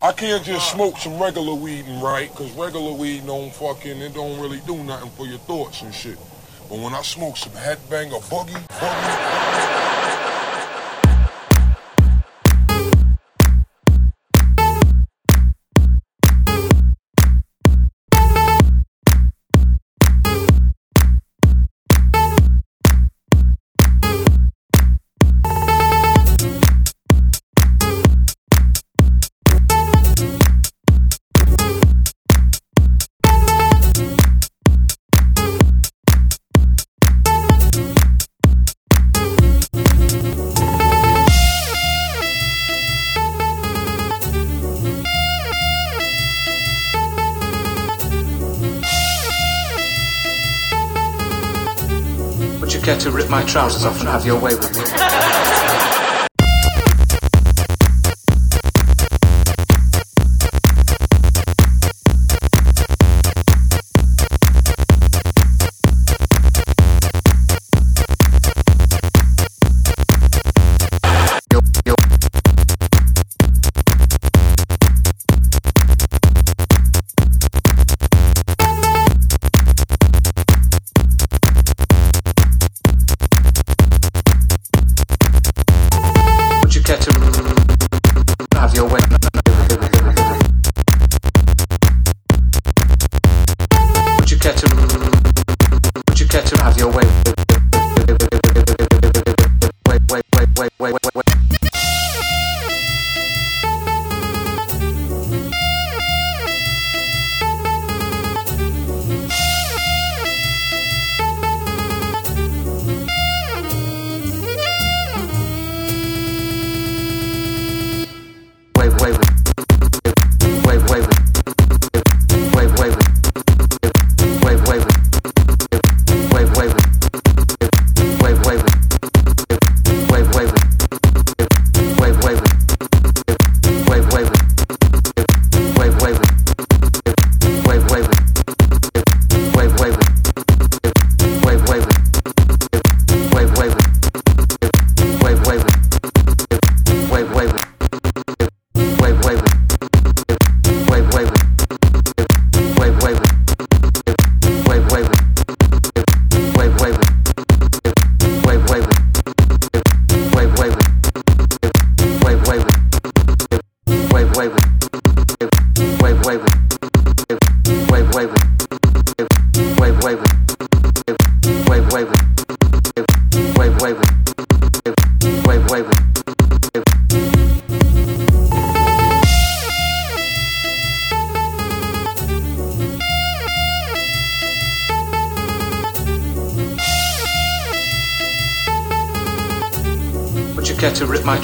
I can't just smoke some regular weed and write, cause regular weed don't fucking, it don't really do nothing for your thoughts and shit. But when I smoke some headbanger boogie, boogie, care to rip my trousers off and have your way with me?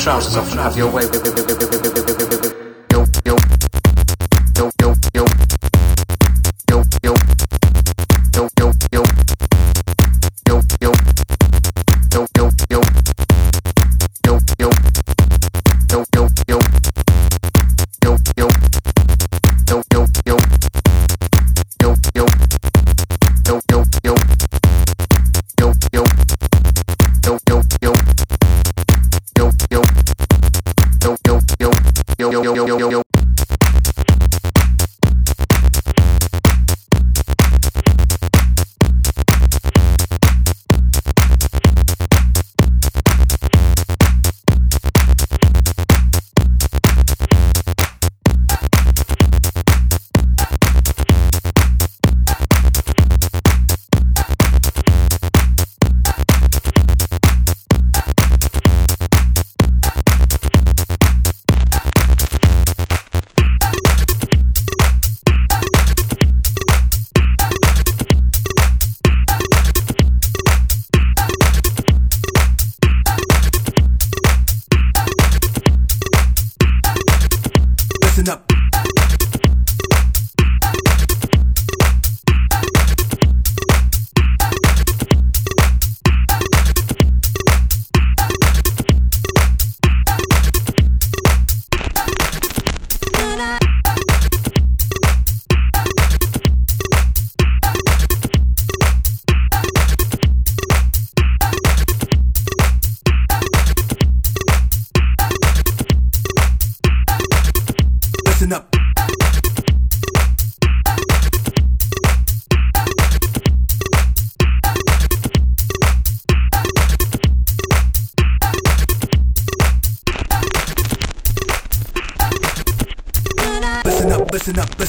Trousers off and have your way?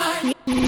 Are you?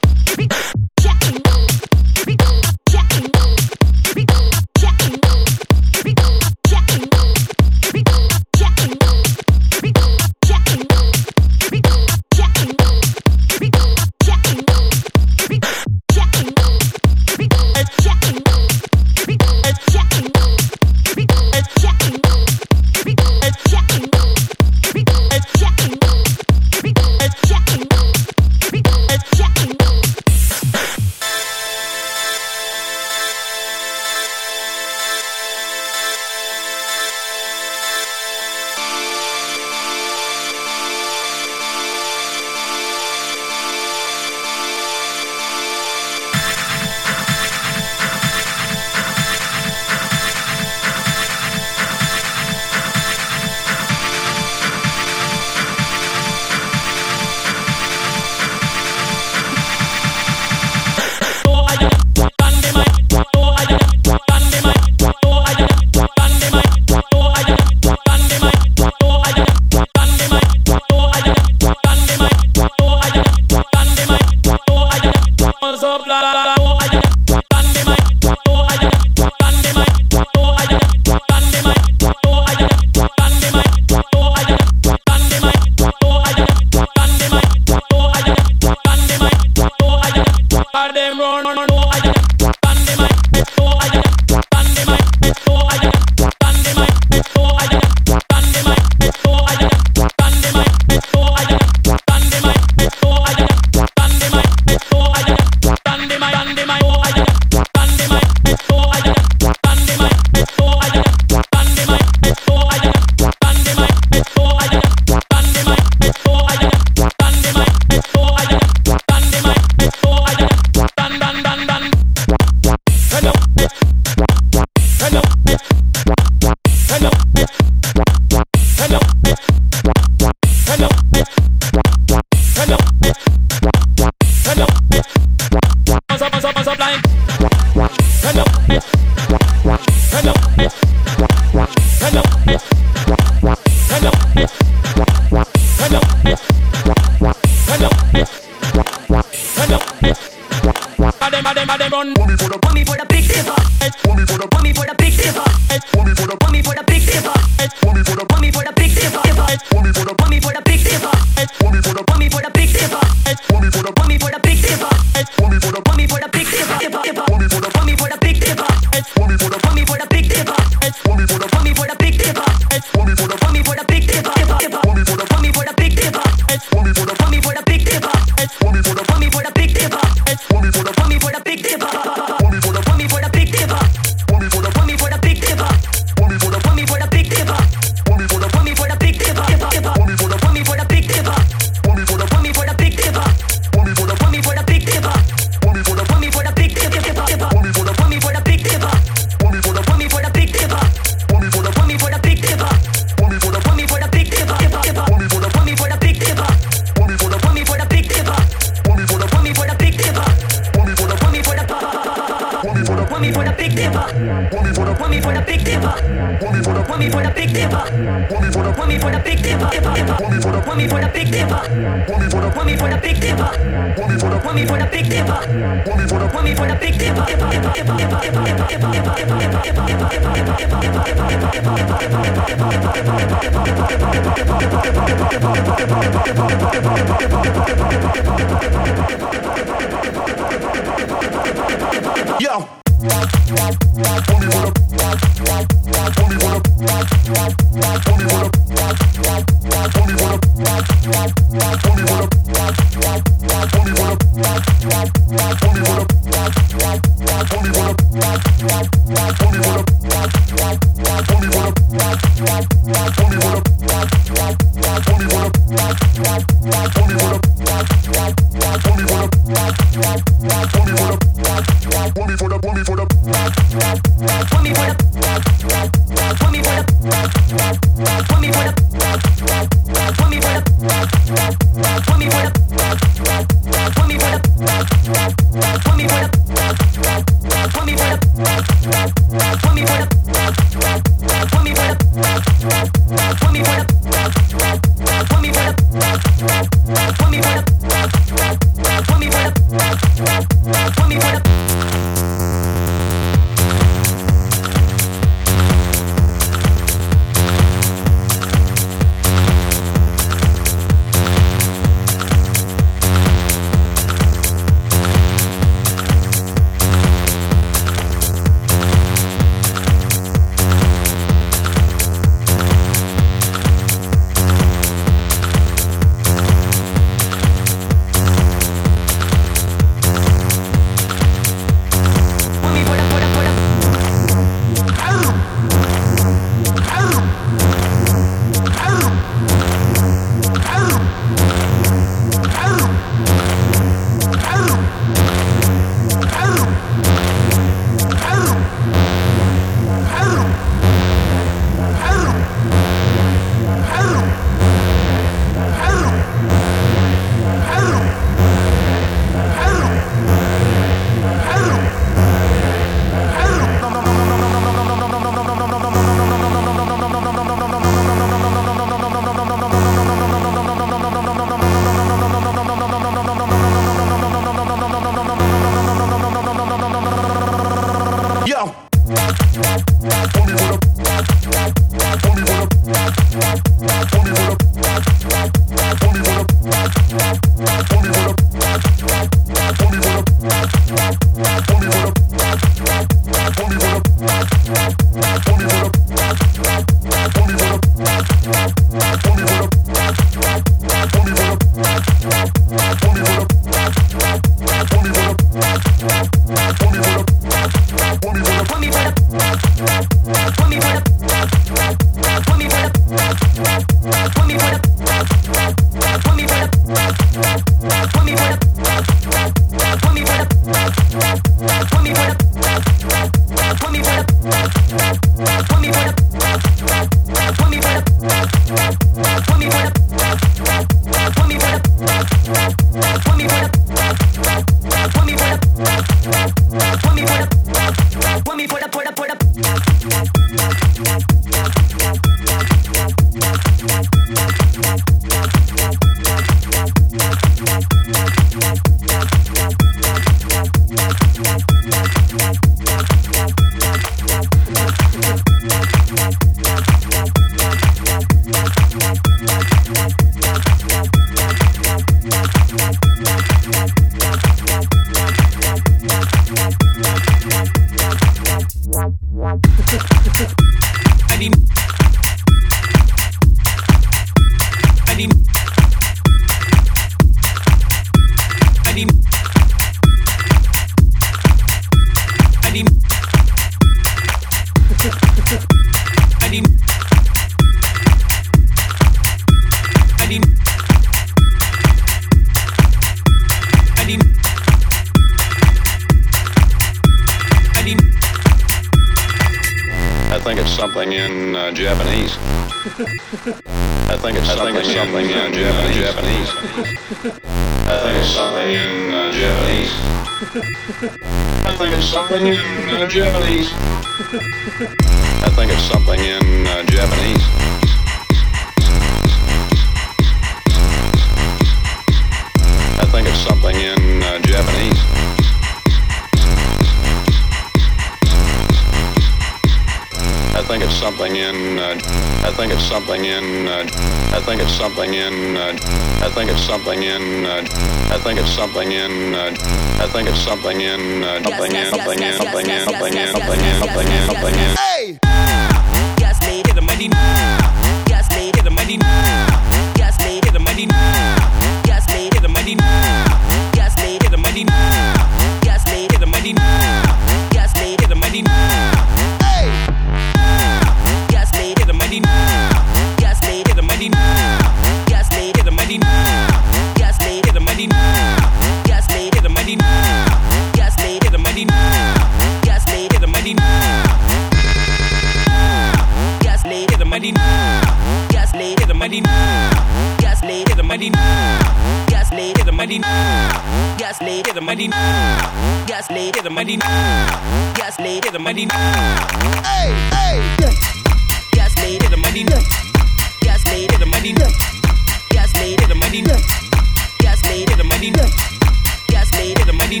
money.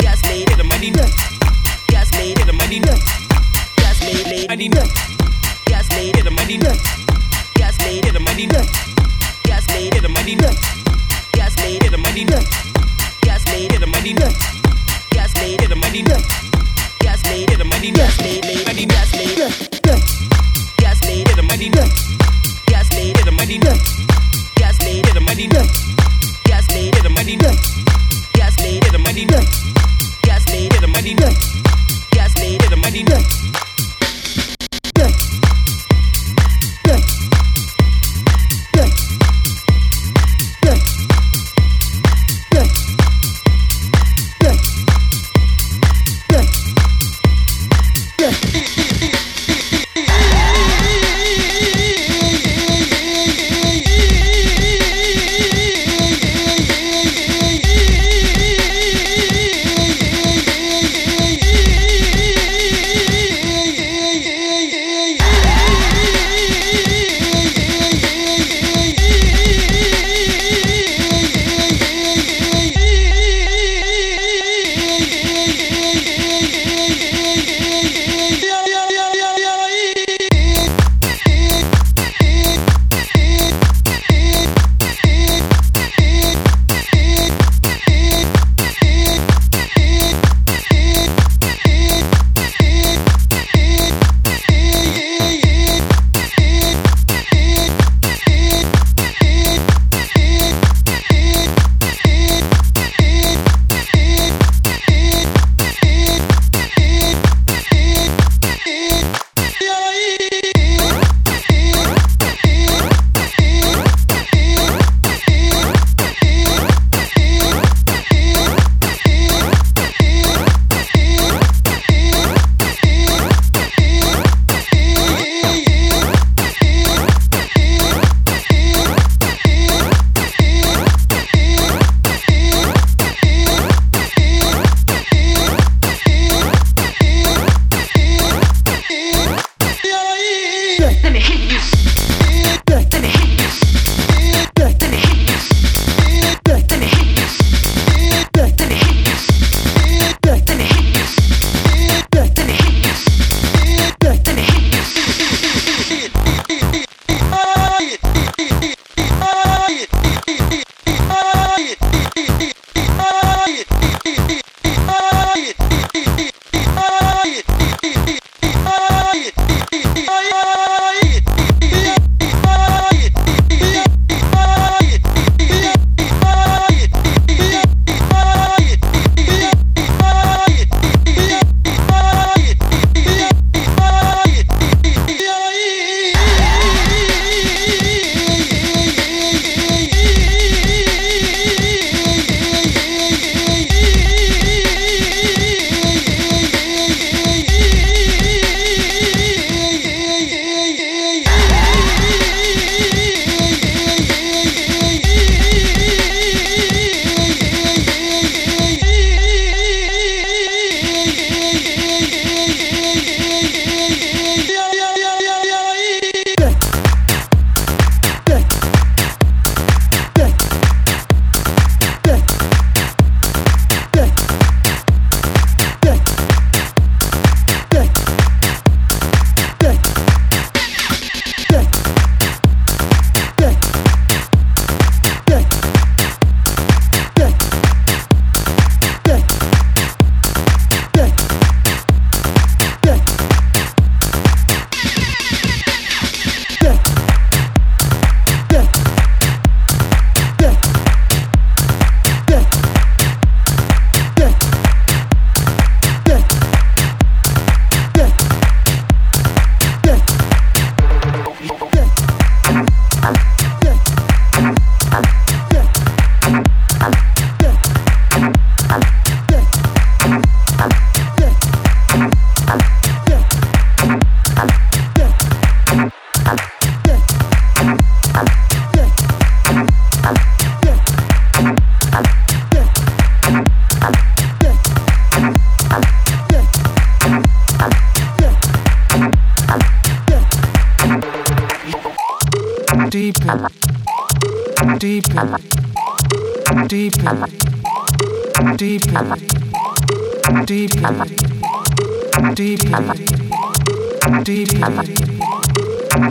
Yes, me. Get the money. Yes, me. Get the money. Yes, me. Money. Yes. Get the money. Yes, me. Get the money.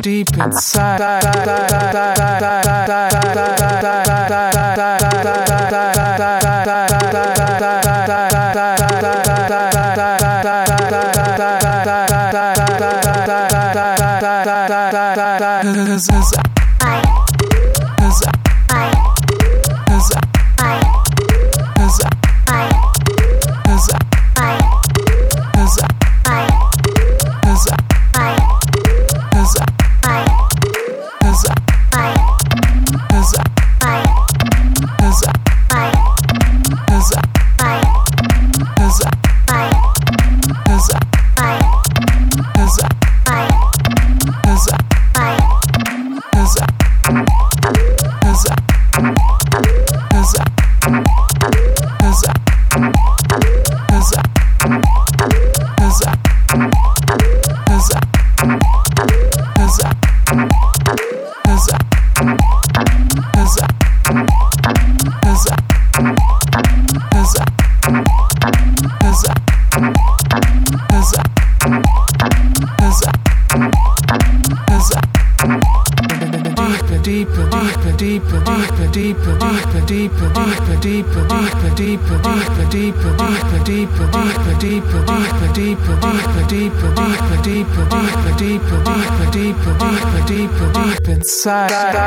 deep inside. side. side.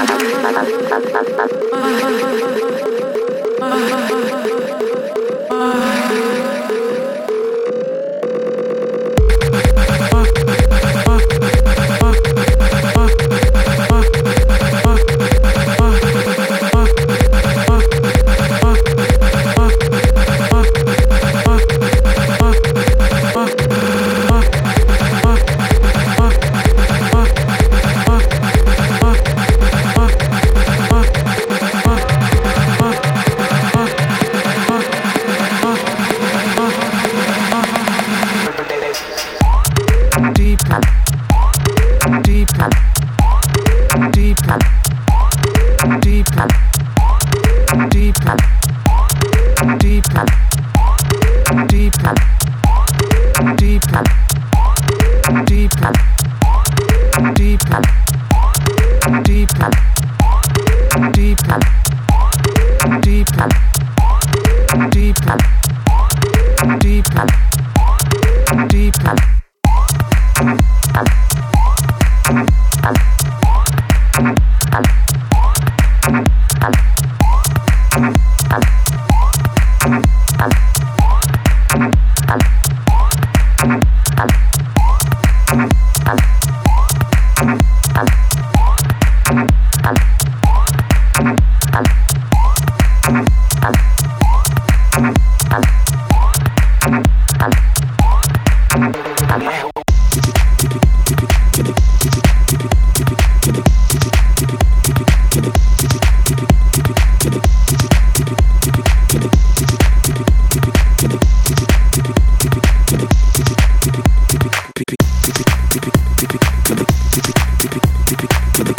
Ah. Thank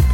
you.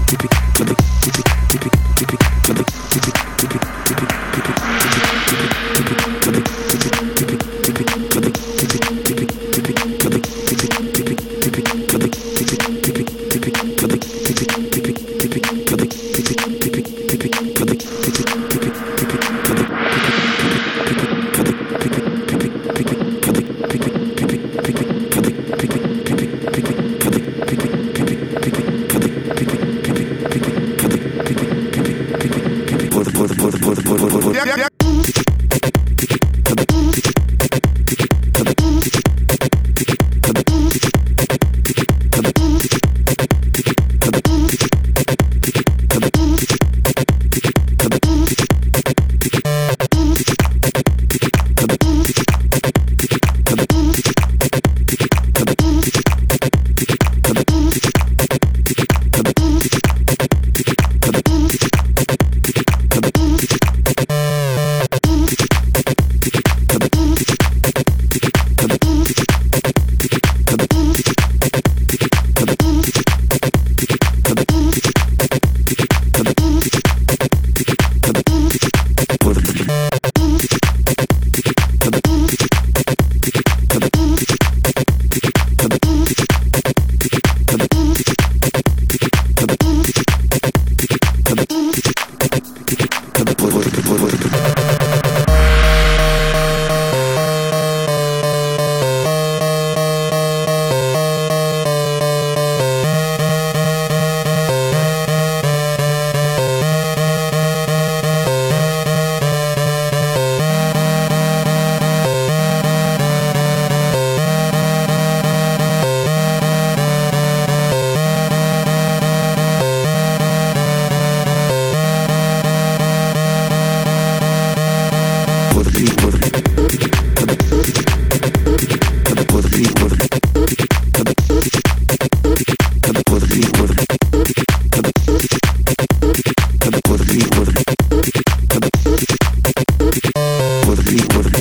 beat with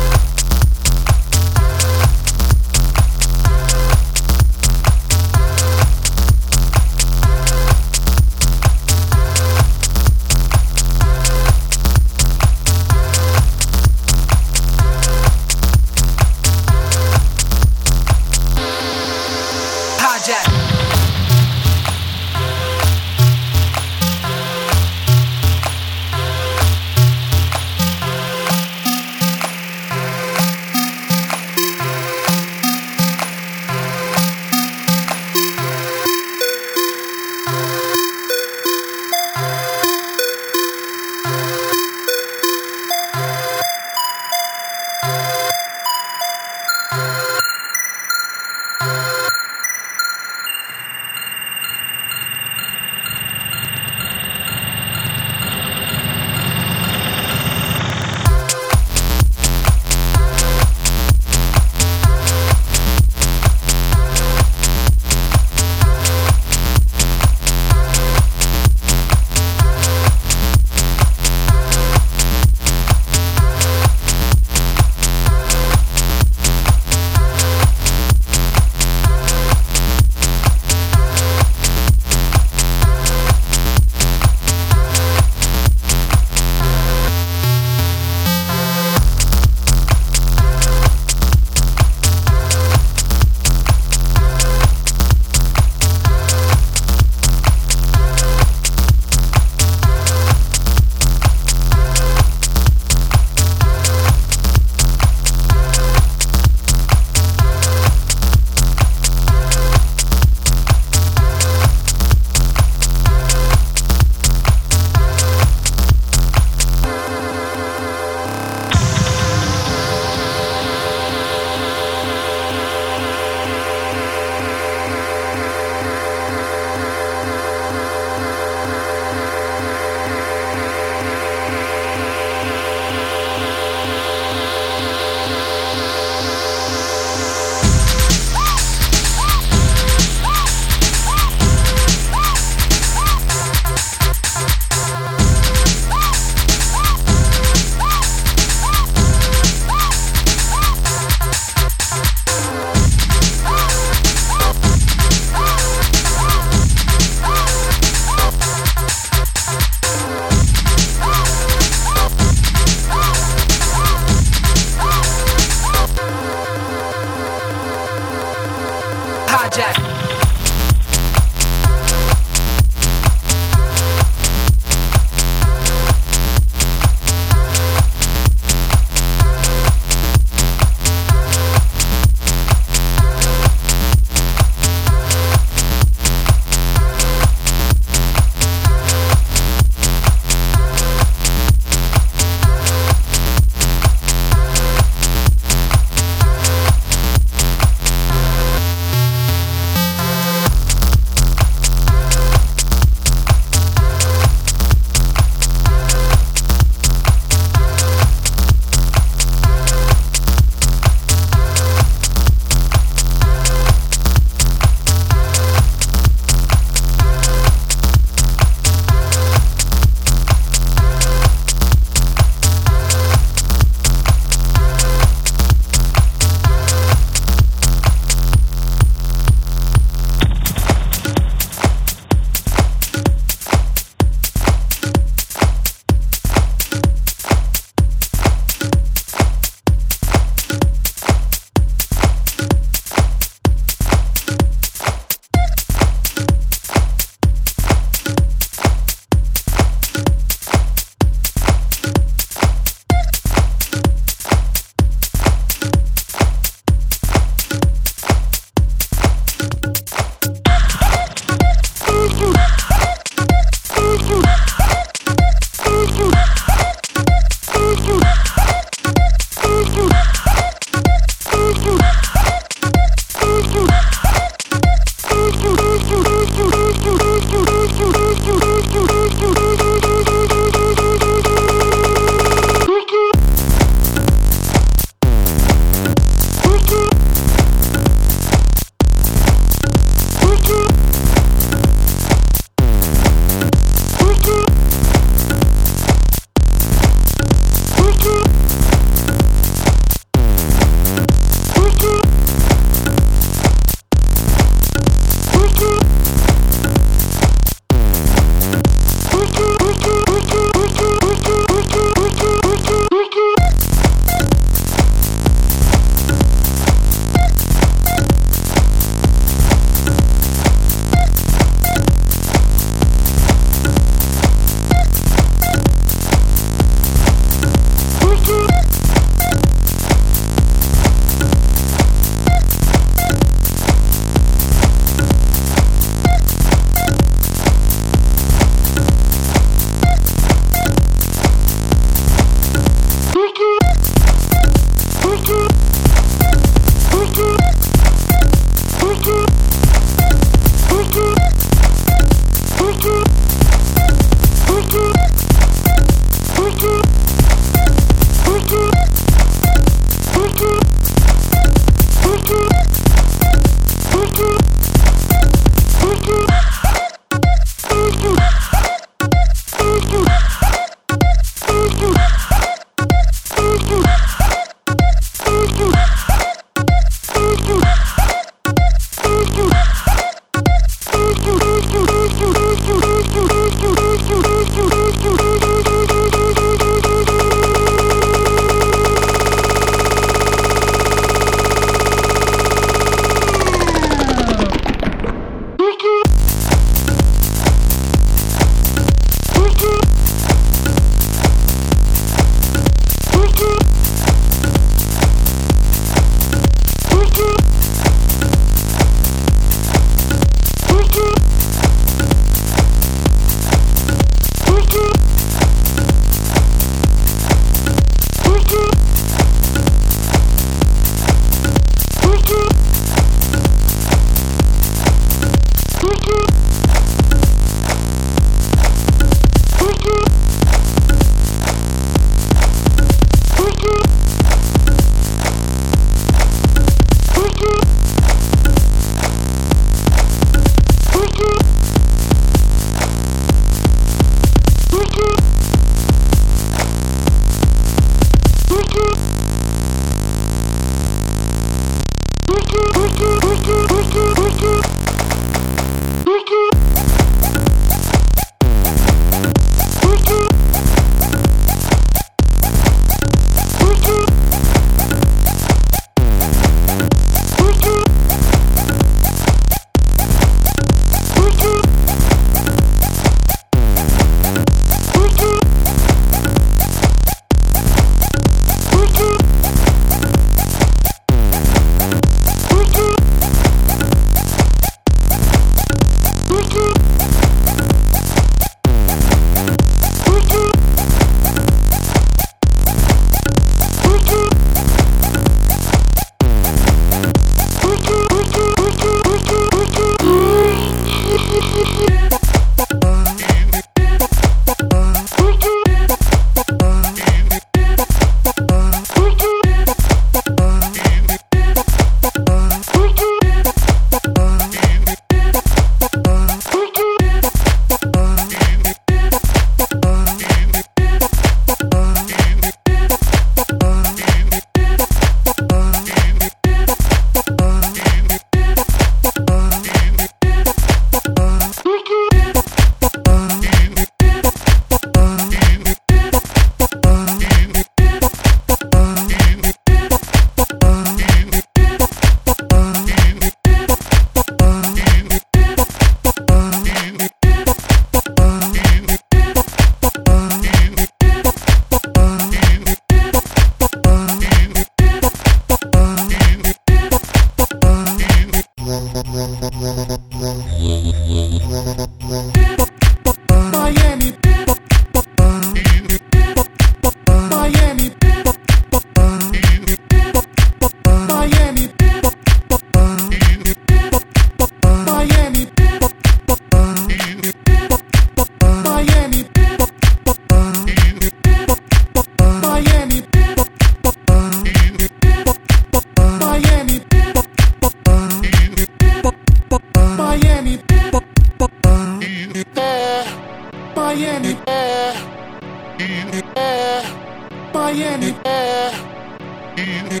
Miami,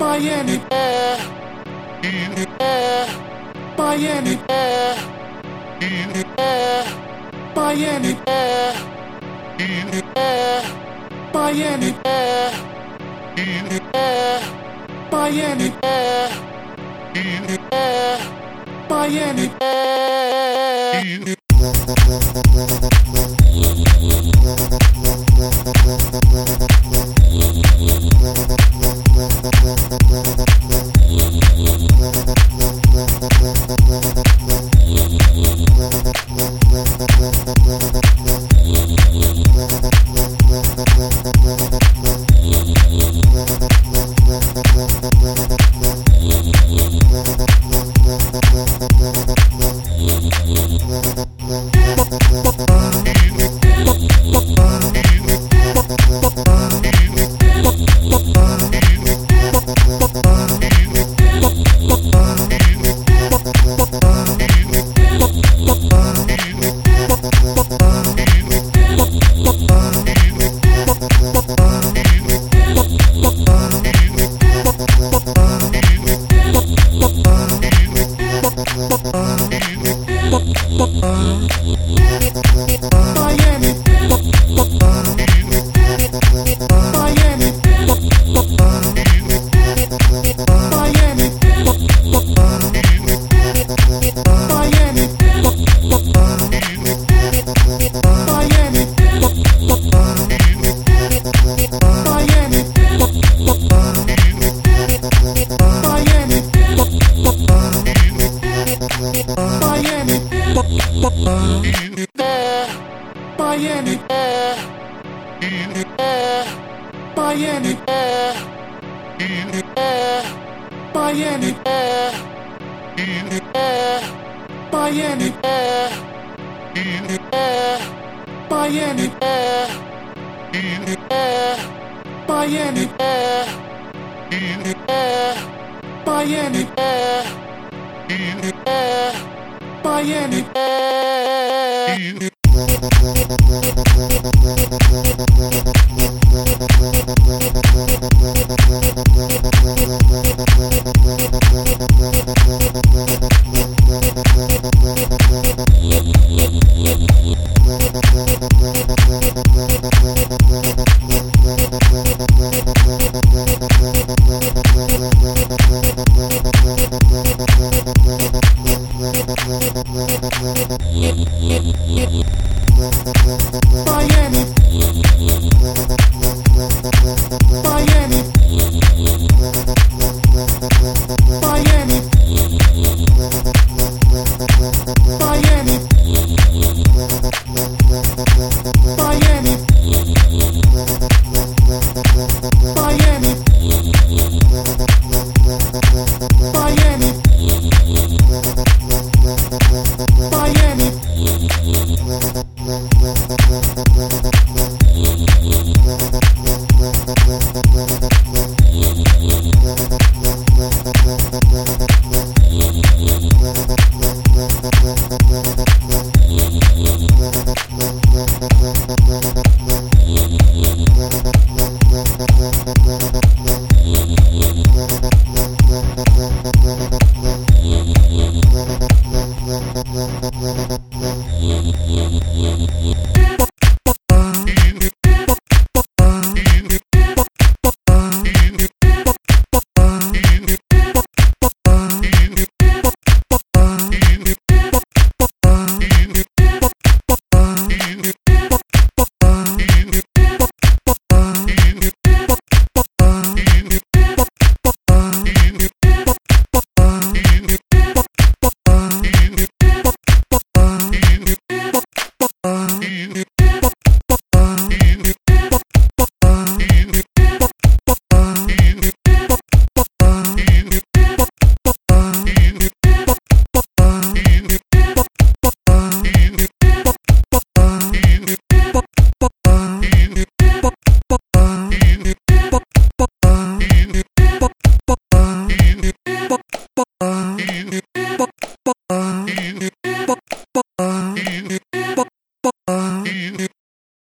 Miami, Miami, Miami, Miami, Miami. Miami,